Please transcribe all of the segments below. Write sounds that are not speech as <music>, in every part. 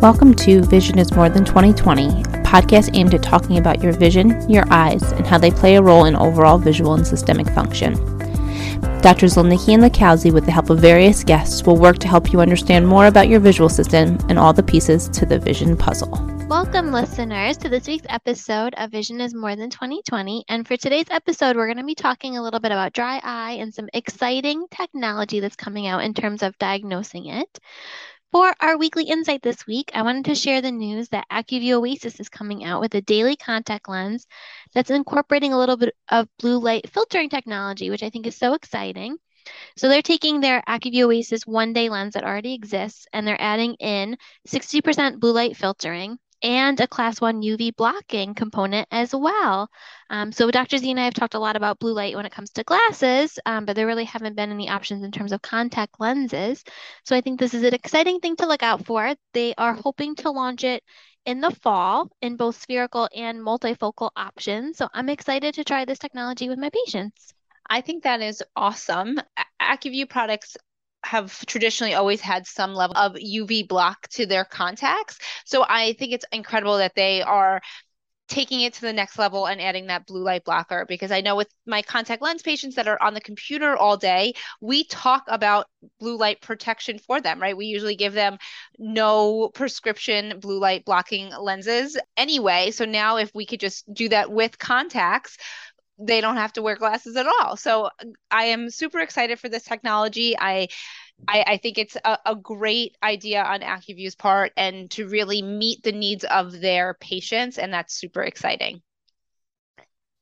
Welcome to Vision is More Than 2020, a podcast aimed at talking about your vision, your eyes, and how they play a role in overall visual and systemic function. Drs. Zolnicki and Lakowski, with the help of various guests, will work to help you understand more about your visual system and all the pieces to the vision puzzle. Welcome, listeners, to this week's episode of Vision is More Than 2020. And for today's episode, we're going to be talking a little bit about dry eye and some exciting technology that's coming out in terms of diagnosing it. For our weekly insight this week, I wanted to share the news that Acuvue Oasys is coming out with a daily contact lens that's incorporating a little bit of blue light filtering technology, which I think is so exciting. So they're taking their Acuvue Oasys one day lens that already exists and they're adding in 60% blue light filtering and a class one UV blocking component as well. Um, so Dr. Z and I have talked a lot about blue light when it comes to glasses, um, but there really haven't been any options in terms of contact lenses. So I think this is an exciting thing to look out for. They are hoping to launch it in the fall in both spherical and multifocal options. So I'm excited to try this technology with my patients. I think that is awesome. Acuvue products have traditionally always had some level of UV block to their contacts. So I think it's incredible that they are taking it to the next level and adding that blue light blocker because I know with my contact lens patients that are on the computer all day, we talk about blue light protection for them, right? We usually give them no prescription blue light blocking lenses anyway. So now if we could just do that with contacts, they don't have to wear glasses at all. So I am super excited for this technology. I I, I think it's a, a, great idea on Acuvue's part and to really meet the needs of their patients, and that's super exciting.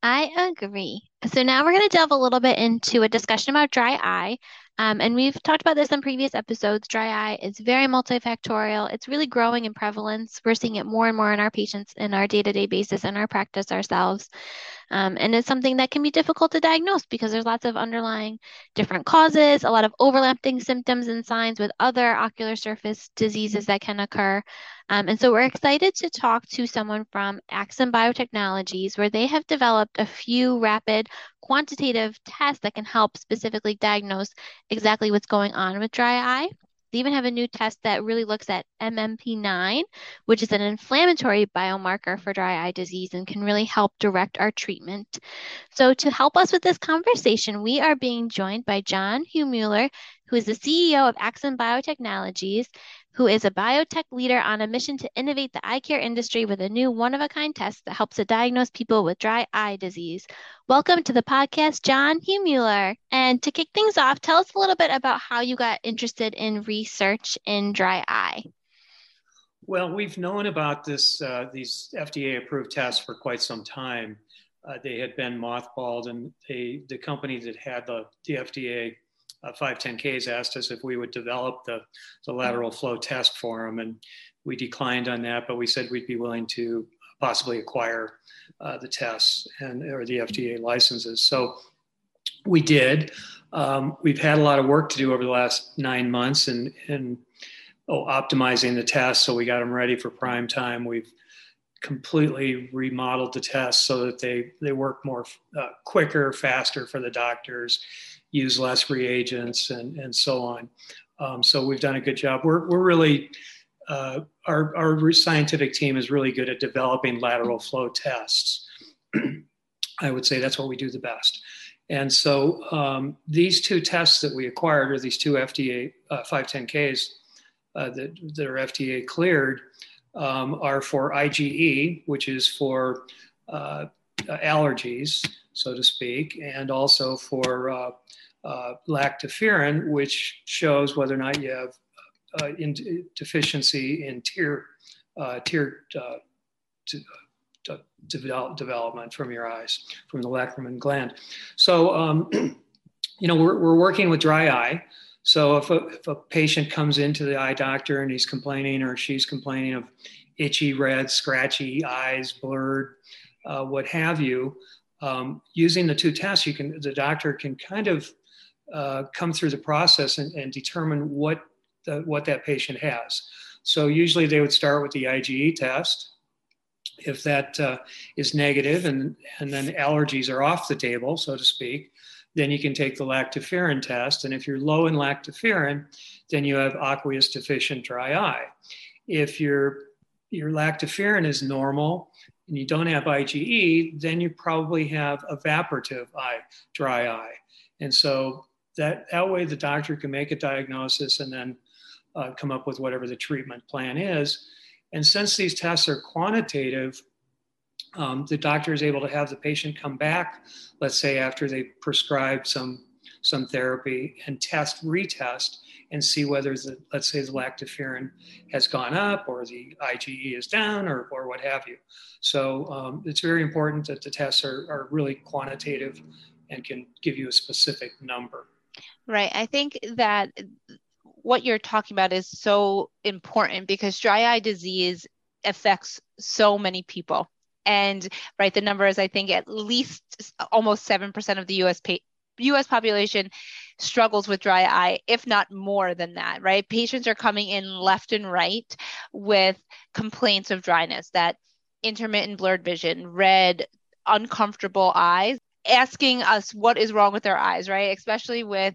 I agree. So now we're going to delve a little bit into a discussion about dry eye. Um, and we've talked about this in previous episodes. Dry eye is very multifactorial. It's really growing in prevalence. We're seeing it more and more in our patients in our day to day basis in our practice ourselves. Um, and it's something that can be difficult to diagnose because there's lots of underlying different causes, a lot of overlapping symptoms and signs with other ocular surface diseases that can occur. Um, and so we're excited to talk to someone from Axim Biotechnologies, where they have developed a few rapid quantitative tests that can help specifically diagnose exactly what's going on with dry eye. They even have a new test that really looks at MMP9, which is an inflammatory biomarker for dry eye disease and can really help direct our treatment. So, to help us with this conversation, we are being joined by John Huemoeller, who is the CEO of Axim Biotechnologies, who is a biotech leader on a mission to innovate the eye care industry with a new one of a kind test that helps to diagnose people with dry eye disease. Welcome to the podcast, John Huemoeller. And to kick things off, tell us a little bit about how you got interested in research in dry eye. Well, we've known about this uh, these FDA approved tests for quite some time. Uh, they had been mothballed, and they, the company that had the, the FDA uh, 510Ks asked us if we would develop the, the lateral flow test for them. And we declined on that, but we said we'd be willing to possibly acquire uh, the tests and or the FDA licenses. So we did. Um, we've had a lot of work to do over the last nine months and, and oh, optimizing the tests. So we got them ready for prime time. We've completely remodeled the tests so that they, they work more uh, quicker, faster for the doctors use less reagents and, and so on. Um, so we've done a good job. We're, we're really, uh, our, our scientific team is really good at developing lateral flow tests. <clears throat> I would say that's what we do the best. And so um, these two tests that we acquired, or these two FDA uh, 510Ks uh, that, that are FDA cleared, um, are for IgE, which is for uh, allergies, so to speak, and also for uh, uh, lactoferrin, which shows whether or not you have uh, in, deficiency in tear, uh, tear uh, to, to development from your eyes, from the lacrimal gland. So, um, <clears throat> you know, we're, we're working with dry eye. So if a, if a patient comes into the eye doctor and he's complaining or she's complaining of itchy, red, scratchy eyes, blurred, uh, what have you, um, using the two tests, you can the doctor can kind of uh, come through the process and, and determine what the, what that patient has. So usually they would start with the IgE test. If that uh, is negative and, and then allergies are off the table, so to speak, then you can take the lactoferrin test. And if you're low in lactoferrin, then you have aqueous deficient dry eye. If your your lactoferrin is normal and you don't have IgE, then you probably have evaporative eye, dry eye. And so that, that way the doctor can make a diagnosis and then uh, come up with whatever the treatment plan is. And since these tests are quantitative, um, the doctor is able to have the patient come back, let's say after they prescribe some some therapy, and test, retest, and see whether the let's say the lactoferrin has gone up or the IgE is down or or what have you. So um, it's very important that the tests are, are really quantitative and can give you a specific number. Right. I think that what you're talking about is so important because dry eye disease affects so many people. And right, the number is I think at least almost 7% of the US pa- US population struggles with dry eye, if not more than that, right? Patients are coming in left and right with complaints of dryness, that intermittent blurred vision, red, uncomfortable eyes, asking us what is wrong with their eyes, right? Especially with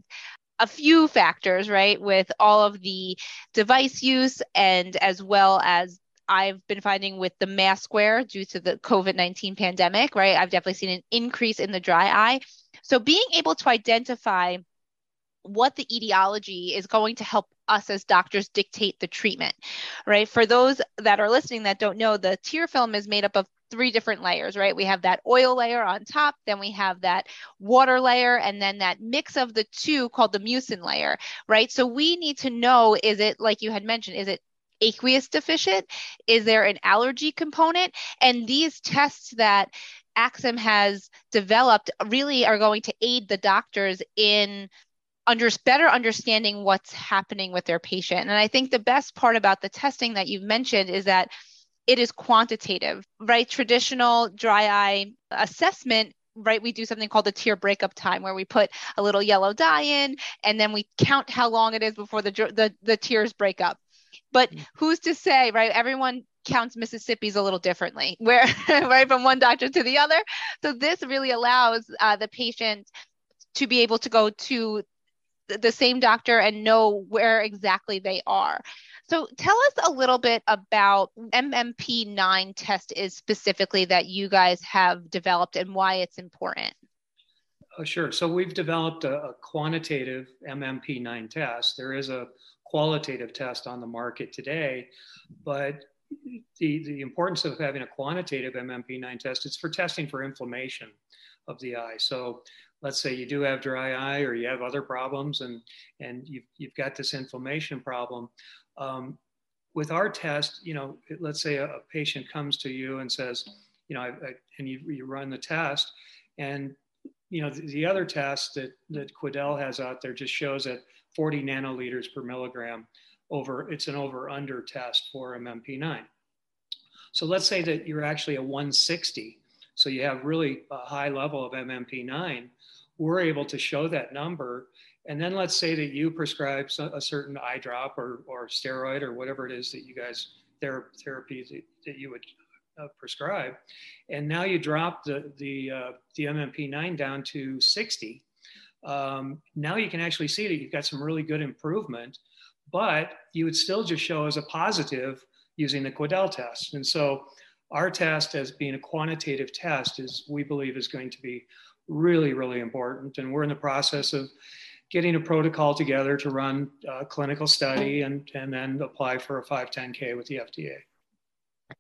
a few factors, right? With all of the device use and as well as I've been finding with the mask wear due to the COVID 19 pandemic, right? I've definitely seen an increase in the dry eye. So being able to identify what the etiology is going to help us as doctors dictate the treatment, right? For those that are listening that don't know, the tear film is made up of three different layers, right? We have that oil layer on top, then we have that water layer, and then that mix of the two called the mucin layer, right? So we need to know is it, like you had mentioned, is it aqueous deficient? Is there an allergy component? And these tests that Axim has developed really are going to aid the doctors in under better understanding what's happening with their patient. And I think the best part about the testing that you've mentioned is that it is quantitative, right? Traditional dry eye assessment right we do something called the tear breakup time where we put a little yellow dye in and then we count how long it is before the the, the tears break up but mm. who's to say right everyone counts mississippi's a little differently <laughs> where right from one doctor to the other so this really allows uh, the patient to be able to go to the same doctor and know where exactly they are. So tell us a little bit about MMP9 test is specifically that you guys have developed and why it's important. Oh, sure. So we've developed a, a quantitative MMP9 test. There is a qualitative test on the market today, but the, the importance of having a quantitative MMP9 test is for testing for inflammation of the eye. So let's say you do have dry eye or you have other problems and, and you've, you've got this inflammation problem. Um, with our test, you know, let's say a, a, patient comes to you and says, you know, I, I, and you, you run the test and, you know, the, the other test that, that Quidel has out there just shows at 40 nanoliters per milligram over, it's an over under test for MMP9. So let's say that you're actually a 160 so you have really a high level of MMP9. We're able to show that number. And then let's say that you prescribe a certain eye drop or, or steroid or whatever it is that you guys, therapies that you would uh, prescribe. And now you drop the, the, uh, the MMP9 down to 60. Um, now you can actually see that you've got some really good improvement, but you would still just show as a positive using the Quidel test. And so our test as being a quantitative test is we believe is going to be really really important and we're in the process of getting a protocol together to run a clinical study and, and then apply for a 510k with the fda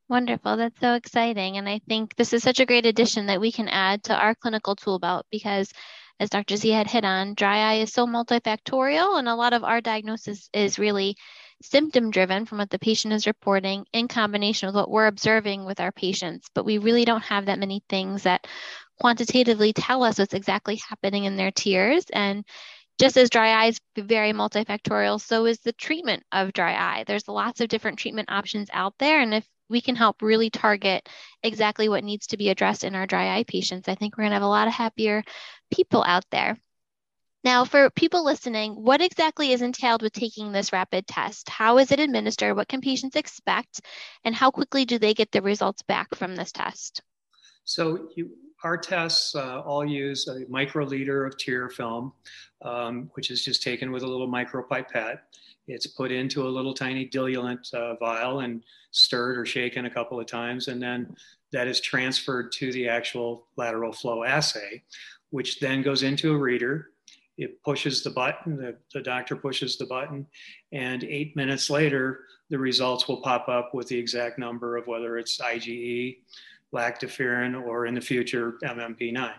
Wonderful. That's so exciting. And I think this is such a great addition that we can add to our clinical tool belt because, as Dr. Z had hit on, dry eye is so multifactorial, and a lot of our diagnosis is really symptom driven from what the patient is reporting in combination with what we're observing with our patients. But we really don't have that many things that quantitatively tell us what's exactly happening in their tears. And just as dry eye is very multifactorial, so is the treatment of dry eye. There's lots of different treatment options out there. And if we can help really target exactly what needs to be addressed in our dry eye patients, I think we're going to have a lot of happier people out there. Now, for people listening, what exactly is entailed with taking this rapid test? How is it administered? What can patients expect? And how quickly do they get the results back from this test? So, you, our tests uh, all use a microliter of tear film, um, which is just taken with a little micropipette. It's put into a little tiny diluent uh, vial and stirred or shaken a couple of times, and then that is transferred to the actual lateral flow assay, which then goes into a reader. It pushes the button, the, the doctor pushes the button, and eight minutes later, the results will pop up with the exact number of whether it's IgE, lactoferrin, or in the future, MMP9.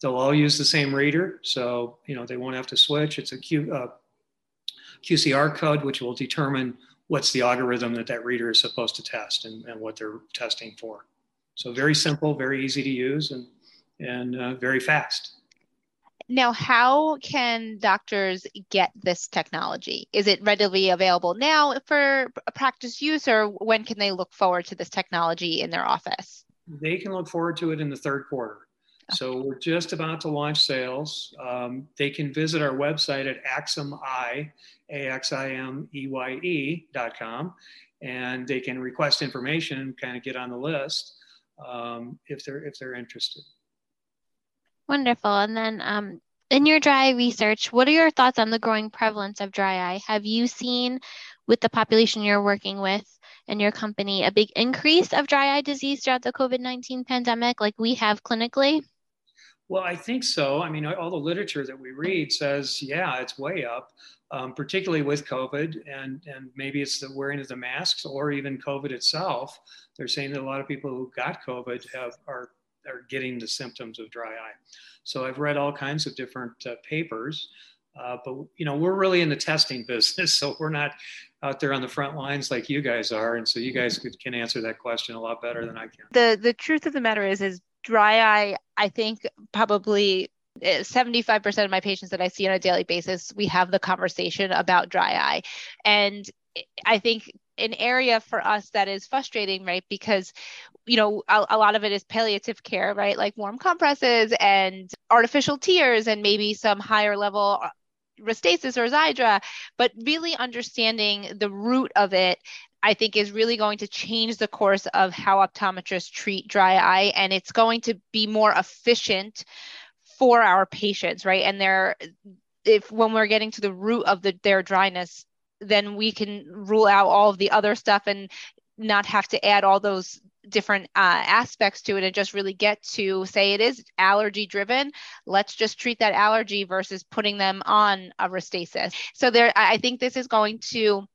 They'll all use the same reader, so you know they won't have to switch. It's a Q, uh, QCR code, which will determine what's the algorithm that that reader is supposed to test and, and what they're testing for. So very simple, very easy to use, and and uh, very fast. Now, how can doctors get this technology? Is it readily available now for practice use, or when can they look forward to this technology in their office? They can look forward to it in the third quarter. Okay. So we're just about to launch sales. Um, they can visit our website at aximeye, A-X-I-M-E-Y-E dot com, and they can request information and kind of get on the list um, if they're if they're interested. Wonderful. And then um, in your dry eye research, what are your thoughts on the growing prevalence of dry eye? Have you seen with the population you're working with and your company a big increase of dry eye disease throughout the COVID 19 pandemic, like we have clinically? Well, I think so. I mean, all the literature that we read says, yeah, it's way up, um, particularly with COVID, and and maybe it's the wearing of the masks or even COVID itself. They're saying that a lot of people who got COVID have are are getting the symptoms of dry eye. So I've read all kinds of different uh, papers, uh, but you know we're really in the testing <laughs> business, so we're not out there on the front lines like you guys are, and so you guys could, can answer that question a lot better than I can. The the truth of the matter is, is dry eye. I think probably 75% eh, of my patients that I see on a daily basis, we have the conversation about dry eye. And I think an area for us that is frustrating, right? Because, you know, a, a, lot of it is palliative care, right? Like warm compresses and artificial tears and maybe some higher level Restasis or Xiidra, but really understanding the root of it I think is really going to change the course of how optometrists treat dry eye and it's going to be more efficient for our patients, right? And they're if when we're getting to the root of the their dryness, then we can rule out all of the other stuff and not have to add all those different uh, aspects to it and just really get to say it is allergy driven let's just treat that allergy versus putting them on a restasis. So there i think this is going to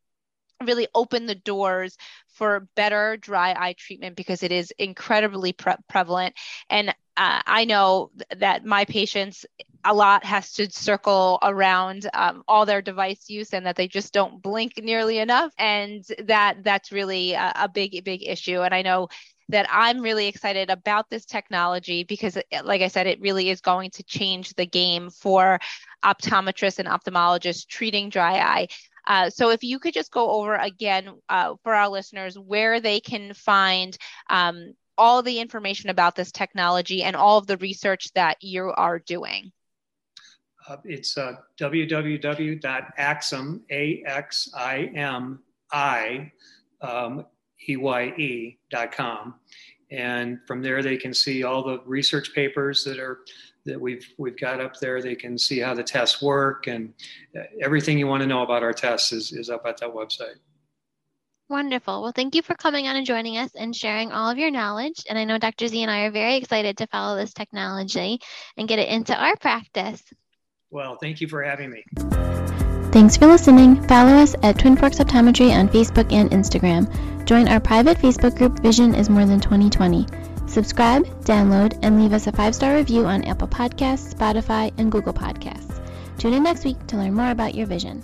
really open the doors for better dry eye treatment because it is incredibly pre- prevalent and uh, I know that my patients a lot has to circle around um, all their device use and that they just don't blink nearly enough and that that's really a, a big big issue and I know that I'm really excited about this technology because, like I said, it really is going to change the game for optometrists and ophthalmologists treating dry eye. Uh, so if you could just go over again uh, for our listeners where they can find um, all the information about this technology and all of the research that you are doing? Uh, it's uh, www.axim, A-X-I-M-I, um, E-Y-E.com. And from there, they can see all the research papers that are that we've we've got up there. They can see how the tests work and uh, everything you want to know about our tests is, is up at that website. Wonderful. Well, thank you for coming on and joining us and sharing all of your knowledge. And I know Dr. Z and I are very excited to follow this technology and get it into our practice. Well, thank you for having me. Thanks for listening. Follow us at Twin Forks Optometry on Facebook and Instagram. Join our private Facebook group, Vision is More Than 2020. Subscribe, download, and leave us a five star review on Apple Podcasts, Spotify, and Google Podcasts. Tune in next week to learn more about your vision.